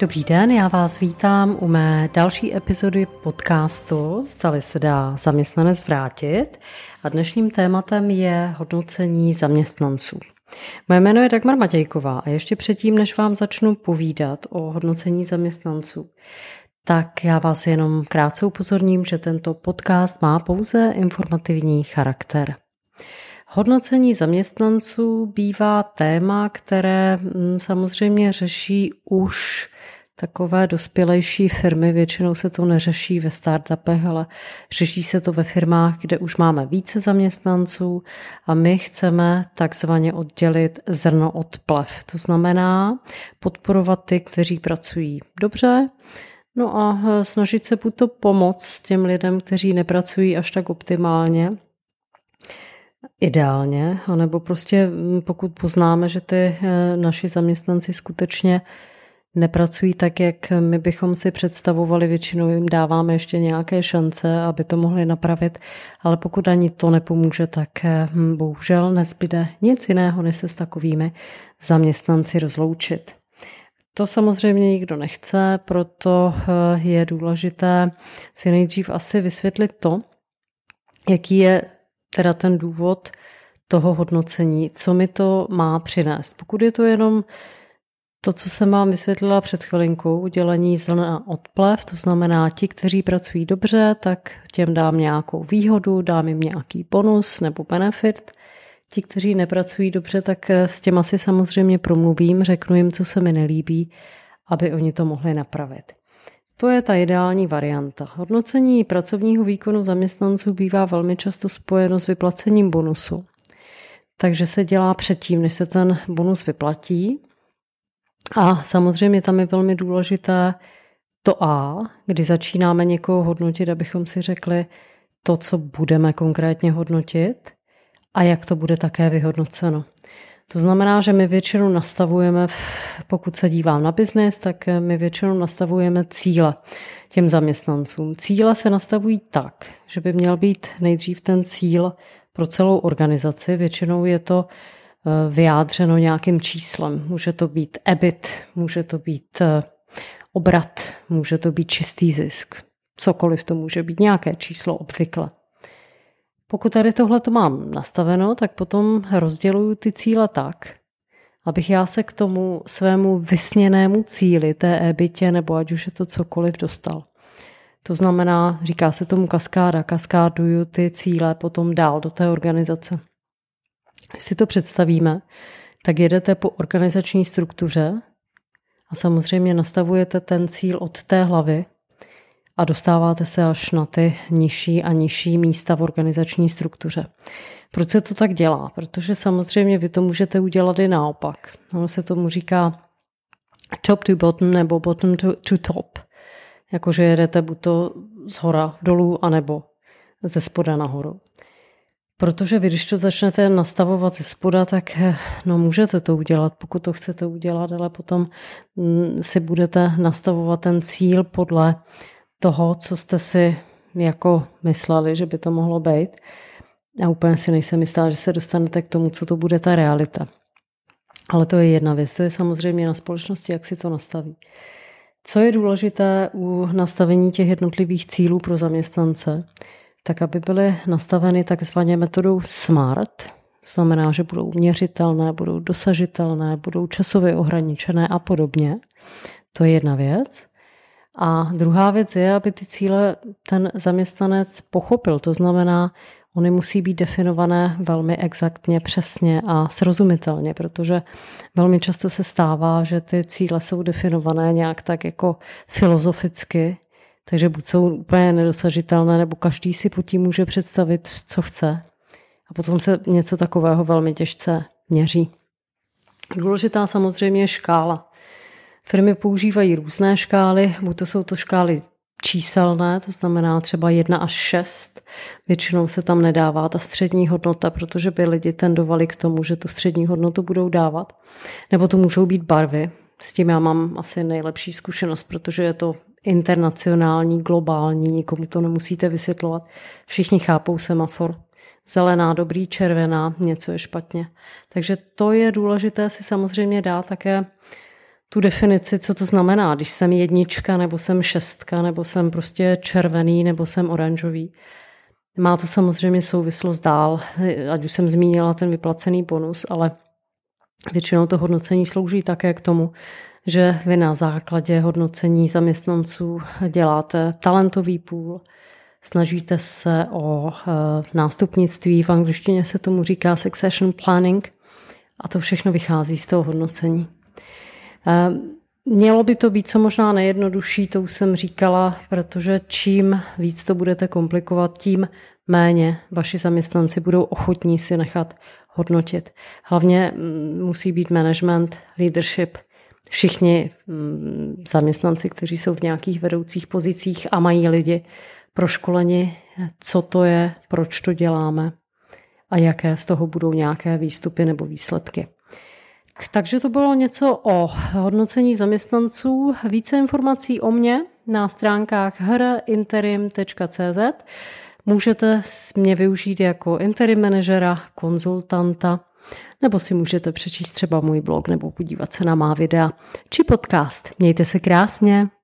Dobrý den, já vás vítám u mé další epizody podcastu Stali se dá zaměstnanec vrátit a dnešním tématem je hodnocení zaměstnanců. Moje jméno je Dagmar Matějková a ještě předtím, než vám začnu povídat o hodnocení zaměstnanců, tak já vás jenom krátce upozorním, že tento podcast má pouze informativní charakter. Hodnocení zaměstnanců bývá téma, které mm, samozřejmě řeší už takové dospělejší firmy. Většinou se to neřeší ve startupech, ale řeší se to ve firmách, kde už máme více zaměstnanců a my chceme takzvaně oddělit zrno od plev. To znamená podporovat ty, kteří pracují dobře, no a snažit se buď to pomoct těm lidem, kteří nepracují až tak optimálně, ideálně, anebo prostě mm, pokud poznáme, že ty eh, naši zaměstnanci skutečně nepracují tak, jak my bychom si představovali, většinou jim dáváme ještě nějaké šance, aby to mohli napravit, ale pokud ani to nepomůže, tak eh, hm, bohužel nezbyde nic jiného, než se s takovými zaměstnanci rozloučit. To samozřejmě nikdo nechce, proto eh, je důležité si nejdřív asi vysvětlit to, jaký je teda ten důvod toho hodnocení, co mi to má přinést. Pokud je to jenom to, co jsem vám vysvětlila před chvilinkou, udělení zelená odplev, to znamená ti, kteří pracují dobře, tak těm dám nějakou výhodu, dám jim nějaký bonus nebo benefit. Ti, kteří nepracují dobře, tak s těm asi samozřejmě promluvím, řeknu jim, co se mi nelíbí, aby oni to mohli napravit. To je ta ideální varianta. Hodnocení pracovního výkonu zaměstnanců bývá velmi často spojeno s vyplacením bonusu. Takže se dělá předtím, než se ten bonus vyplatí. A samozřejmě tam je velmi důležité to A, kdy začínáme někoho hodnotit, abychom si řekli to, co budeme konkrétně hodnotit a jak to bude také vyhodnoceno. To znamená, že my většinou nastavujeme, pokud se dívám na biznis, tak my většinou nastavujeme cíle těm zaměstnancům. Cíle se nastavují tak, že by měl být nejdřív ten cíl pro celou organizaci. Většinou je to eh, vyjádřeno nějakým číslem. Může to být EBIT, může to být eh, obrat, může to být čistý zisk. Cokoliv to může být, nějaké číslo obvykle. Pokud tady tohle to mám nastaveno, tak potom rozděluju ty cíle tak, abych já se k tomu svému vysněnému cíli, té e-bytě, nebo ať už je to cokoliv, dostal. To znamená, říká se tomu kaskáda, kaskáduju ty cíle potom dál do té organizace. Když si to představíme, tak jedete po organizační struktuře a samozřejmě nastavujete ten cíl od té hlavy a dostáváte se až na ty nižší a nižší místa v organizační struktuře. Proč se to tak dělá? Protože samozřejmě vy to můžete udělat i naopak. Ono se tomu říká top to bottom nebo bottom to, to top. Jakože jedete buď to z hora dolů, anebo ze spoda nahoru. Protože vy, když to začnete nastavovat ze spoda, tak eh, no, můžete to udělat, pokud to chcete udělat, ale potom mm, si budete nastavovat ten cíl podle toho, co jste si jako mysleli, že by to mohlo být. A úplně si nejsem jistá, že se dostanete k tomu, co to bude ta realita. Ale to je jedna věc. To je samozřejmě na společnosti, jak si to nastaví. Co je důležité u nastavení těch jednotlivých cílů pro zaměstnance, tak aby byly nastaveny takzvaně metodou SMART, to znamená, že budou měřitelné, budou dosažitelné, budou časově ohraničené a podobně. To je jedna věc. A druhá věc je, aby ty cíle ten zaměstnanec pochopil. To znamená, Ony musí být definované velmi exaktně, přesně a srozumitelně, protože velmi často se stává, že ty cíle jsou definované nějak tak jako filozoficky, takže buď jsou úplně nedosažitelné, nebo každý si pod tím může představit, co chce. A potom se něco takového velmi těžce měří. Důležitá samozřejmě je škála. Firmy používají různé škály, buď to jsou to škály číselné, to znamená třeba 1 až 6. Většinou se tam nedává ta střední hodnota, protože by lidi tendovali k tomu, že tu střední hodnotu budou dávat. Nebo to můžou být barvy. S tím já mám asi nejlepší zkušenost, protože je to internacionální, globální, nikomu to nemusíte vysvětlovat. Všichni chápou semafor. Zelená, dobrý, červená, něco je špatně. Takže to je důležité si samozřejmě dát také tu definici, co to znamená, když jsem jednička, nebo jsem šestka, nebo jsem prostě červený, nebo jsem oranžový. Má to samozřejmě souvislost dál, ať už jsem zmínila ten vyplacený bonus, ale většinou to hodnocení slouží také k tomu, že vy na základě hodnocení zaměstnanců děláte talentový půl, snažíte se o eh, nástupnictví, v angličtině se tomu říká succession planning a to všechno vychází z toho hodnocení. Eh, mělo by to být co možná nejjednodušší, to už jsem říkala, protože čím víc to budete komplikovat, tím méně vaši zaměstnanci budou ochotní si nechat hodnotit. Hlavně mm, musí být management, leadership, všichni mm, zaměstnanci, kteří jsou v nějakých vedoucích pozicích a mají lidi proškoleni, co to je, proč to děláme a jaké z toho budou nějaké výstupy nebo výsledky. Takže to bylo něco o hodnocení zaměstnanců. Více informací o mě na stránkách hrinterim.cz. Můžete mě využít jako interim manažera, konzultanta, nebo si můžete přečíst třeba můj blog nebo podívat se na má videa či podcast. Mějte se krásně.